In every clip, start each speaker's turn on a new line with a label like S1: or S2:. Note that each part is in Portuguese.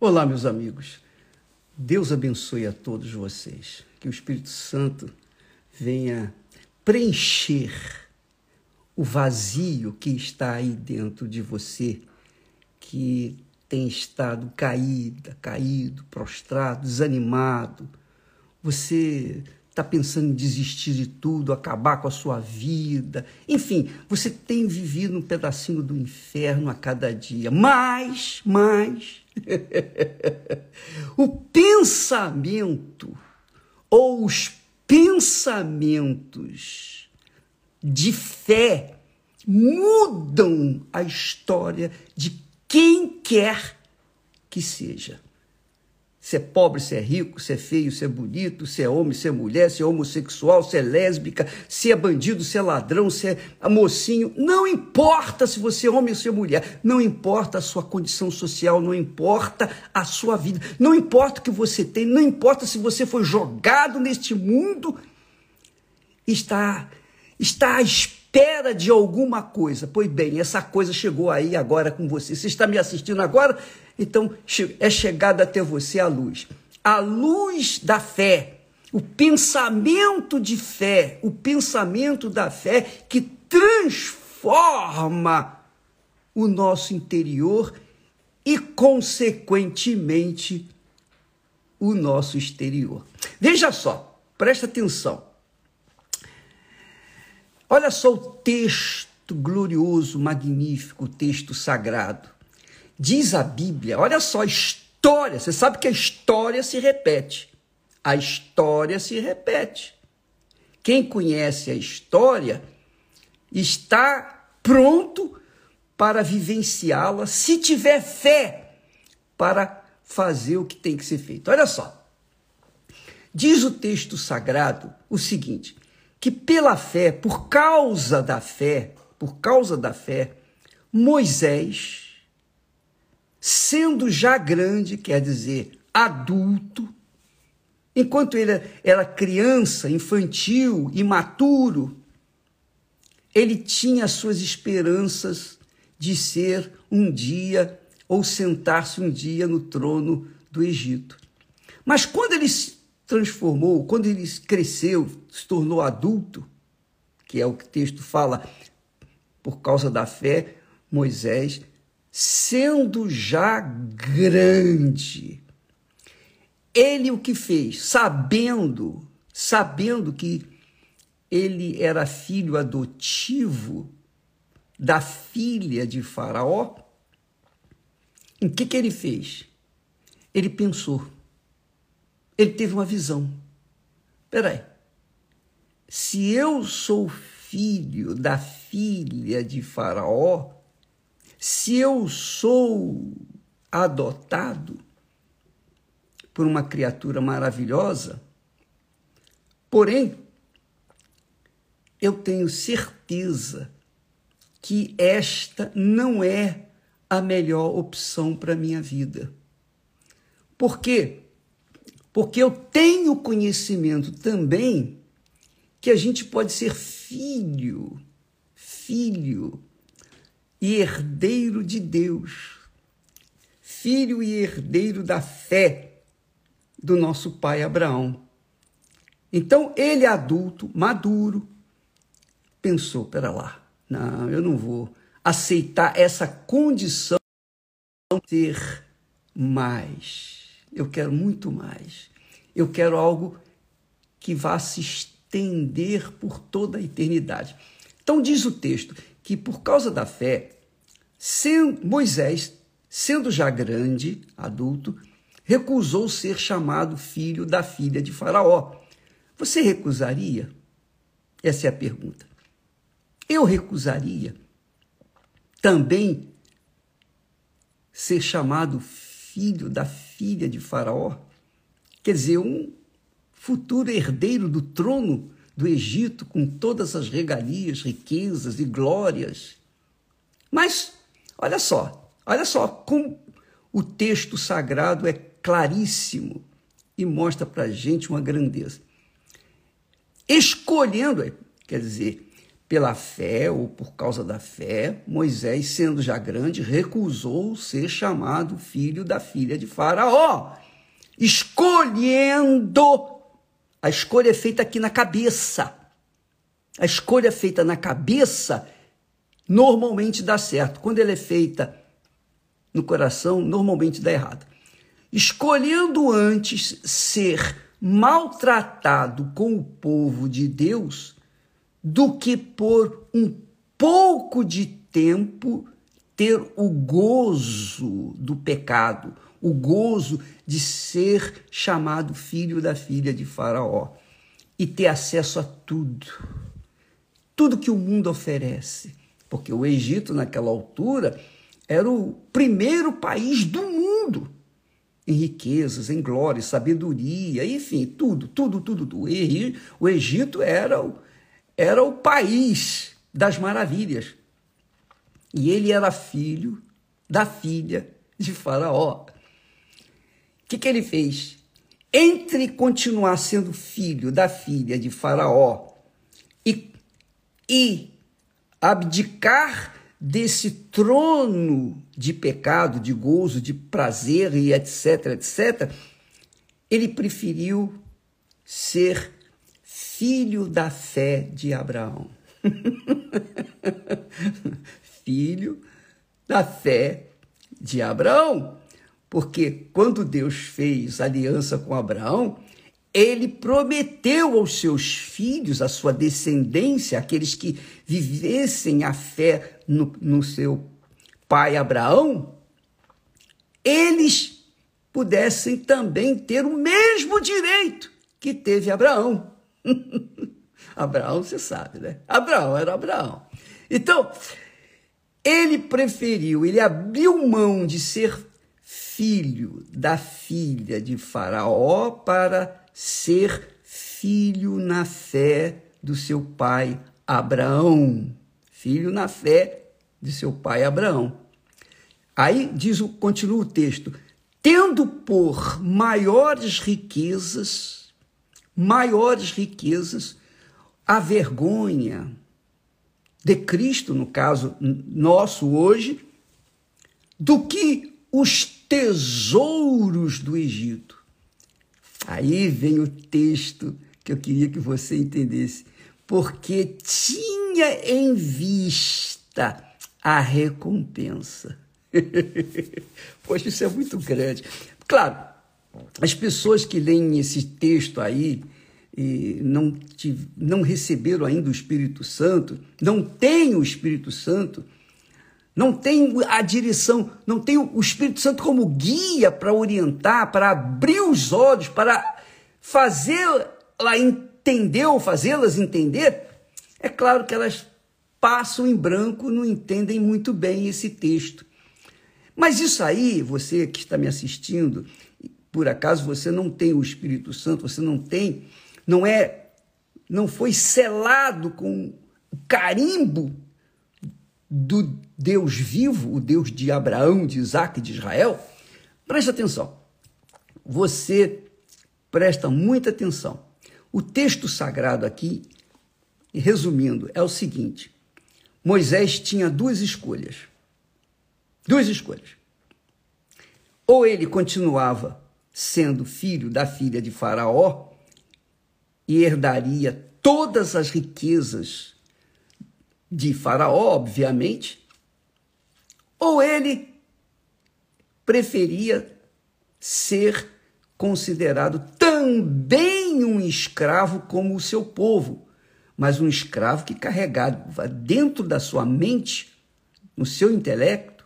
S1: Olá, meus amigos. Deus abençoe a todos vocês. Que o Espírito Santo venha preencher o vazio que está aí dentro de você, que tem estado caída, caído, prostrado, desanimado. Você está pensando em desistir de tudo, acabar com a sua vida. Enfim, você tem vivido um pedacinho do inferno a cada dia. Mas, mas, o pensamento ou os pensamentos de fé mudam a história de quem quer que seja. Se é pobre, se é rico, se é feio, se é bonito, se é homem, se é mulher, se é homossexual, se é lésbica, se é bandido, se é ladrão, se é mocinho. Não importa se você é homem ou se é mulher. Não importa a sua condição social, não importa a sua vida. Não importa o que você tem, não importa se você foi jogado neste mundo. Está, está à espera de alguma coisa. Pois bem, essa coisa chegou aí agora com você. Você está me assistindo agora? Então é chegada até você a luz. A luz da fé, o pensamento de fé, o pensamento da fé que transforma o nosso interior e, consequentemente, o nosso exterior. Veja só, presta atenção. Olha só o texto glorioso, magnífico, o texto sagrado. Diz a Bíblia, olha só, história, você sabe que a história se repete. A história se repete. Quem conhece a história está pronto para vivenciá-la se tiver fé para fazer o que tem que ser feito. Olha só. Diz o texto sagrado o seguinte: que pela fé, por causa da fé, por causa da fé, Moisés sendo já grande, quer dizer, adulto, enquanto ele era criança, infantil, imaturo, ele tinha suas esperanças de ser um dia ou sentar-se um dia no trono do Egito. Mas quando ele se transformou, quando ele cresceu, se tornou adulto, que é o que o texto fala, por causa da fé, Moisés sendo já grande. Ele o que fez, sabendo, sabendo que ele era filho adotivo da filha de Faraó, o que, que ele fez? Ele pensou, ele teve uma visão. Peraí, se eu sou filho da filha de Faraó, se eu sou adotado por uma criatura maravilhosa, porém, eu tenho certeza que esta não é a melhor opção para a minha vida. Por quê? Porque eu tenho conhecimento também que a gente pode ser filho, filho e herdeiro de Deus, filho e herdeiro da fé do nosso pai Abraão. Então ele, adulto, maduro, pensou: pera lá, não, eu não vou aceitar essa condição de ter mais. Eu quero muito mais. Eu quero algo que vá se estender por toda a eternidade. Então diz o texto que por causa da fé, Moisés, sendo já grande, adulto, recusou ser chamado filho da filha de Faraó. Você recusaria? Essa é a pergunta. Eu recusaria também ser chamado filho da filha de Faraó? Quer dizer, um futuro herdeiro do trono do Egito com todas as regalias, riquezas e glórias. Mas, olha só, olha só como o texto sagrado é claríssimo e mostra para a gente uma grandeza. Escolhendo, quer dizer, pela fé ou por causa da fé, Moisés, sendo já grande, recusou ser chamado filho da filha de Faraó, escolhendo. A escolha é feita aqui na cabeça. A escolha feita na cabeça normalmente dá certo. Quando ela é feita no coração, normalmente dá errado. Escolhendo antes ser maltratado com o povo de Deus do que por um pouco de tempo ter o gozo do pecado, o gozo de ser chamado filho da filha de Faraó e ter acesso a tudo, tudo que o mundo oferece, porque o Egito naquela altura era o primeiro país do mundo em riquezas, em glória, sabedoria, enfim, tudo, tudo, tudo, tudo. O Egito era o, era o país das maravilhas. E ele era filho da filha de Faraó. O que, que ele fez? Entre continuar sendo filho da filha de Faraó e, e abdicar desse trono de pecado, de gozo, de prazer e etc, etc, ele preferiu ser filho da fé de Abraão. filho da fé de Abraão. Porque quando Deus fez aliança com Abraão, ele prometeu aos seus filhos, à sua descendência, aqueles que vivessem a fé no, no seu pai Abraão, eles pudessem também ter o mesmo direito que teve Abraão. Abraão, você sabe, né? Abraão era Abraão. Então, ele preferiu, ele abriu mão de ser filho da filha de Faraó para ser filho na fé do seu pai Abraão. Filho na fé de seu pai Abraão. Aí diz, continua o texto, tendo por maiores riquezas, maiores riquezas, a vergonha de Cristo, no caso nosso hoje, do que os tesouros do Egito. Aí vem o texto que eu queria que você entendesse. Porque tinha em vista a recompensa. Poxa, isso é muito grande. Claro, as pessoas que leem esse texto aí e não, não receberam ainda o Espírito Santo, não têm o Espírito Santo, não tem a direção, não tem o Espírito Santo como guia para orientar, para abrir os olhos, para fazê-la entender ou fazê-las entender, é claro que elas passam em branco, não entendem muito bem esse texto. Mas isso aí, você que está me assistindo, por acaso você não tem o Espírito Santo, você não tem, não é, não foi selado com carimbo do Deus vivo, o Deus de Abraão, de Isaac e de Israel, preste atenção. Você presta muita atenção. O texto sagrado aqui, resumindo, é o seguinte: Moisés tinha duas escolhas. Duas escolhas. Ou ele continuava sendo filho da filha de Faraó e herdaria todas as riquezas de Faraó, obviamente, ou ele preferia ser considerado também um escravo como o seu povo, mas um escravo que carregava dentro da sua mente, no seu intelecto,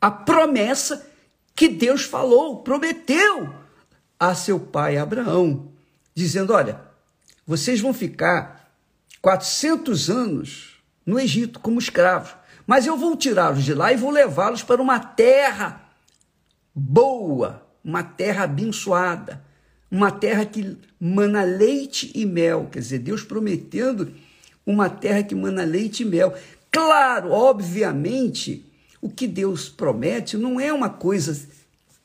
S1: a promessa que Deus falou, prometeu a seu pai Abraão, dizendo: Olha, vocês vão ficar 400 anos no Egito como escravos. Mas eu vou tirá-los de lá e vou levá-los para uma terra boa, uma terra abençoada, uma terra que mana leite e mel. Quer dizer, Deus prometendo uma terra que mana leite e mel. Claro, obviamente, o que Deus promete não é uma coisa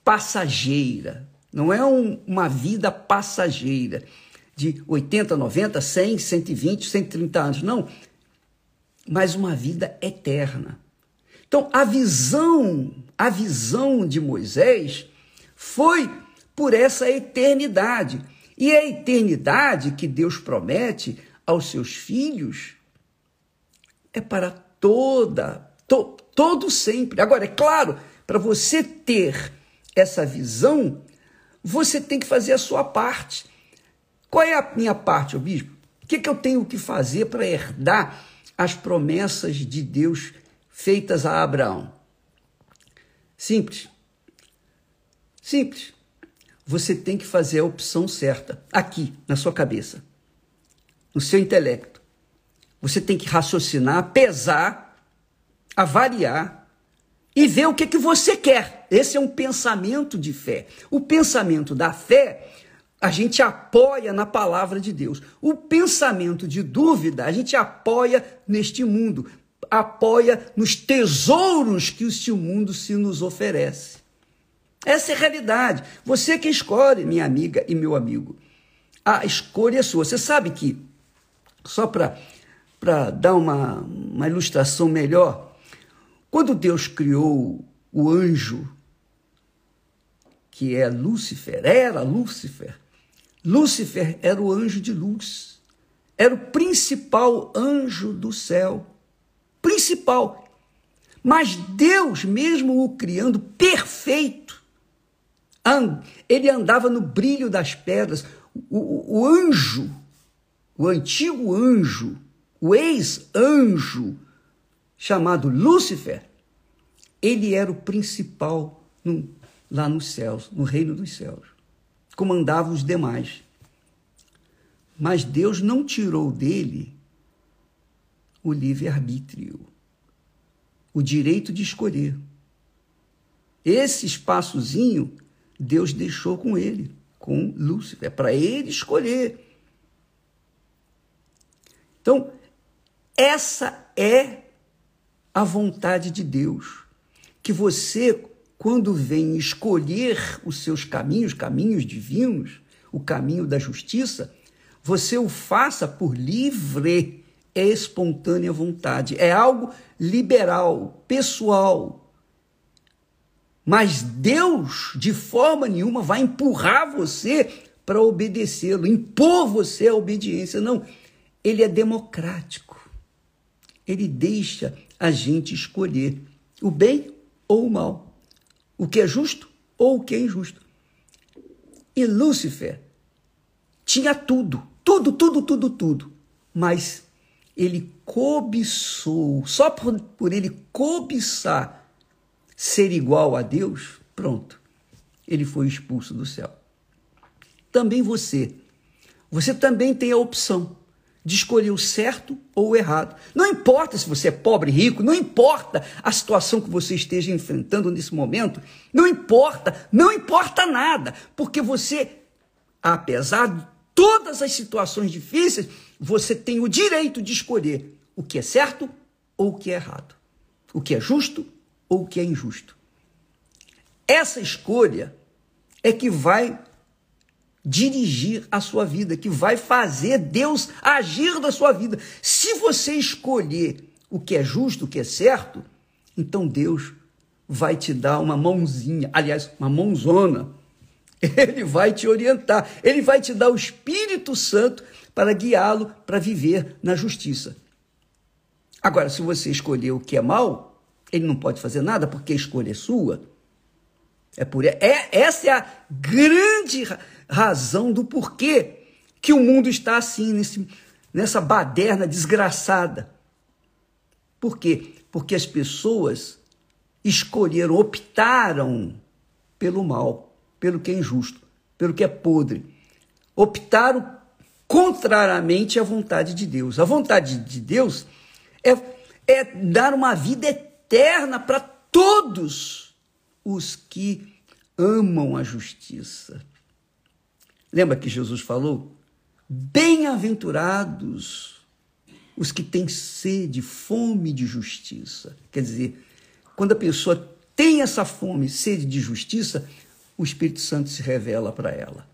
S1: passageira, não é um, uma vida passageira de 80, 90, 100, 120, 130 anos. Não, mas uma vida eterna. Então, a visão, a visão de Moisés foi por essa eternidade. E a eternidade que Deus promete aos seus filhos é para toda, to, todo sempre. Agora, é claro, para você ter essa visão, você tem que fazer a sua parte. Qual é a minha parte, ô bispo? O que, que eu tenho que fazer para herdar as promessas de Deus feitas a Abraão? Simples. Simples. Você tem que fazer a opção certa, aqui, na sua cabeça, no seu intelecto. Você tem que raciocinar, pesar, avaliar e ver o que, que você quer. Esse é um pensamento de fé. O pensamento da fé a gente apoia na palavra de Deus. O pensamento de dúvida, a gente apoia neste mundo, apoia nos tesouros que este mundo se nos oferece. Essa é a realidade. Você que escolhe, minha amiga e meu amigo. A escolha é sua. Você sabe que, só para dar uma, uma ilustração melhor, quando Deus criou o anjo, que é Lúcifer, era Lúcifer, Lúcifer era o anjo de luz, era o principal anjo do céu. Principal. Mas Deus, mesmo o criando perfeito, ele andava no brilho das pedras. O, o, o anjo, o antigo anjo, o ex-anjo, chamado Lúcifer, ele era o principal no, lá nos céus, no reino dos céus comandava os demais. Mas Deus não tirou dele o livre-arbítrio, o direito de escolher. Esse espaçozinho Deus deixou com ele, com Lúcifer, é para ele escolher. Então, essa é a vontade de Deus, que você quando vem escolher os seus caminhos, caminhos divinos, o caminho da justiça, você o faça por livre e espontânea vontade. É algo liberal, pessoal. Mas Deus, de forma nenhuma, vai empurrar você para obedecê-lo, impor você a obediência. Não. Ele é democrático. Ele deixa a gente escolher o bem ou o mal o que é justo ou o que é injusto. E Lúcifer tinha tudo, tudo, tudo, tudo, tudo, mas ele cobiçou, só por, por ele cobiçar ser igual a Deus, pronto, ele foi expulso do céu. Também você, você também tem a opção de escolher o certo ou o errado. Não importa se você é pobre, rico, não importa a situação que você esteja enfrentando nesse momento, não importa, não importa nada, porque você, apesar de todas as situações difíceis, você tem o direito de escolher o que é certo ou o que é errado, o que é justo ou o que é injusto. Essa escolha é que vai dirigir a sua vida, que vai fazer Deus agir na sua vida. Se você escolher o que é justo, o que é certo, então Deus vai te dar uma mãozinha, aliás, uma mãozona. Ele vai te orientar, ele vai te dar o Espírito Santo para guiá-lo para viver na justiça. Agora, se você escolher o que é mal, ele não pode fazer nada porque a escolha é sua. É por é essa é a grande razão do porquê que o mundo está assim, nesse, nessa baderna desgraçada. Por quê? Porque as pessoas escolheram, optaram pelo mal, pelo que é injusto, pelo que é podre. Optaram contrariamente à vontade de Deus. A vontade de Deus é, é dar uma vida eterna para todos os que amam a justiça. Lembra que Jesus falou? Bem-aventurados os que têm sede, fome de justiça. Quer dizer, quando a pessoa tem essa fome, sede de justiça, o Espírito Santo se revela para ela.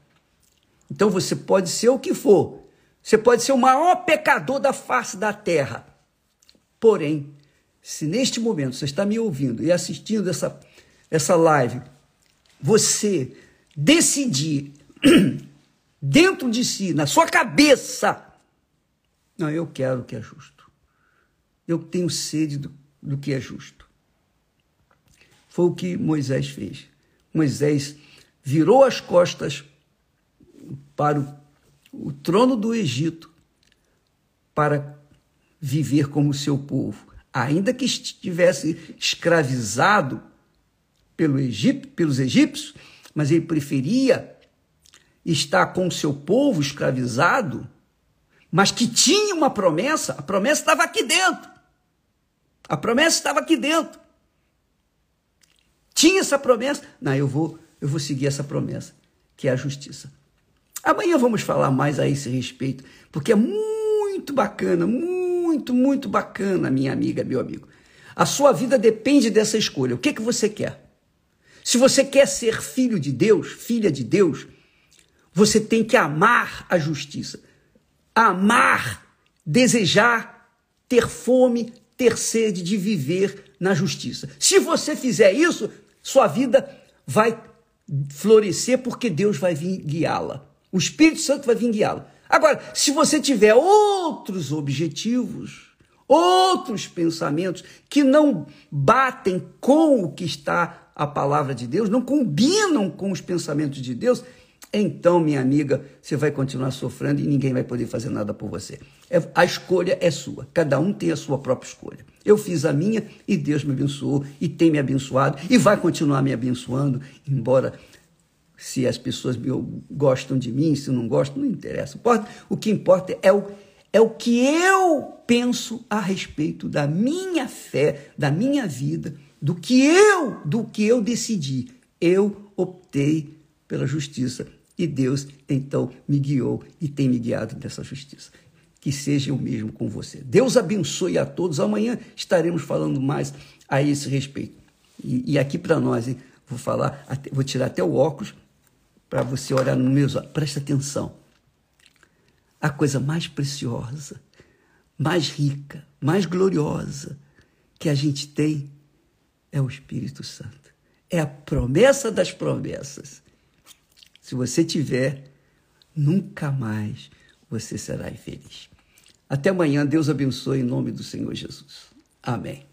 S1: Então você pode ser o que for, você pode ser o maior pecador da face da terra. Porém, se neste momento você está me ouvindo e assistindo essa, essa live, você decidir dentro de si, na sua cabeça, não, eu quero o que é justo. Eu tenho sede do, do que é justo. Foi o que Moisés fez. Moisés virou as costas para o, o trono do Egito para viver como seu povo, ainda que estivesse escravizado pelo Egito, pelos egípcios, mas ele preferia estar com o seu povo escravizado, mas que tinha uma promessa, a promessa estava aqui dentro. A promessa estava aqui dentro. Tinha essa promessa, não, eu vou, eu vou seguir essa promessa, que é a justiça. Amanhã vamos falar mais a esse respeito, porque é muito bacana, muito, muito bacana, minha amiga, meu amigo. A sua vida depende dessa escolha. O que, que você quer? Se você quer ser filho de Deus, filha de Deus, você tem que amar a justiça. Amar, desejar, ter fome, ter sede de viver na justiça. Se você fizer isso, sua vida vai florescer porque Deus vai vir guiá-la. O Espírito Santo vai vir guiá-la. Agora, se você tiver outros objetivos, outros pensamentos que não batem com o que está a palavra de Deus, não combinam com os pensamentos de Deus, então, minha amiga, você vai continuar sofrendo e ninguém vai poder fazer nada por você. É, a escolha é sua. Cada um tem a sua própria escolha. Eu fiz a minha e Deus me abençoou e tem me abençoado e vai continuar me abençoando, embora se as pessoas gostam de mim, se não gostam, não interessa. O que importa é o, é o que eu penso a respeito da minha fé, da minha vida, do que eu, do que eu decidi. Eu optei pela justiça e Deus então me guiou e tem me guiado nessa justiça. Que seja o mesmo com você. Deus abençoe a todos. Amanhã estaremos falando mais a esse respeito. E, e aqui para nós, hein, vou falar, vou tirar até o óculos para você olhar nos meus olhos. Presta atenção. A coisa mais preciosa, mais rica, mais gloriosa que a gente tem é o Espírito Santo. É a promessa das promessas. Se você tiver, nunca mais você será infeliz. Até amanhã. Deus abençoe em nome do Senhor Jesus. Amém.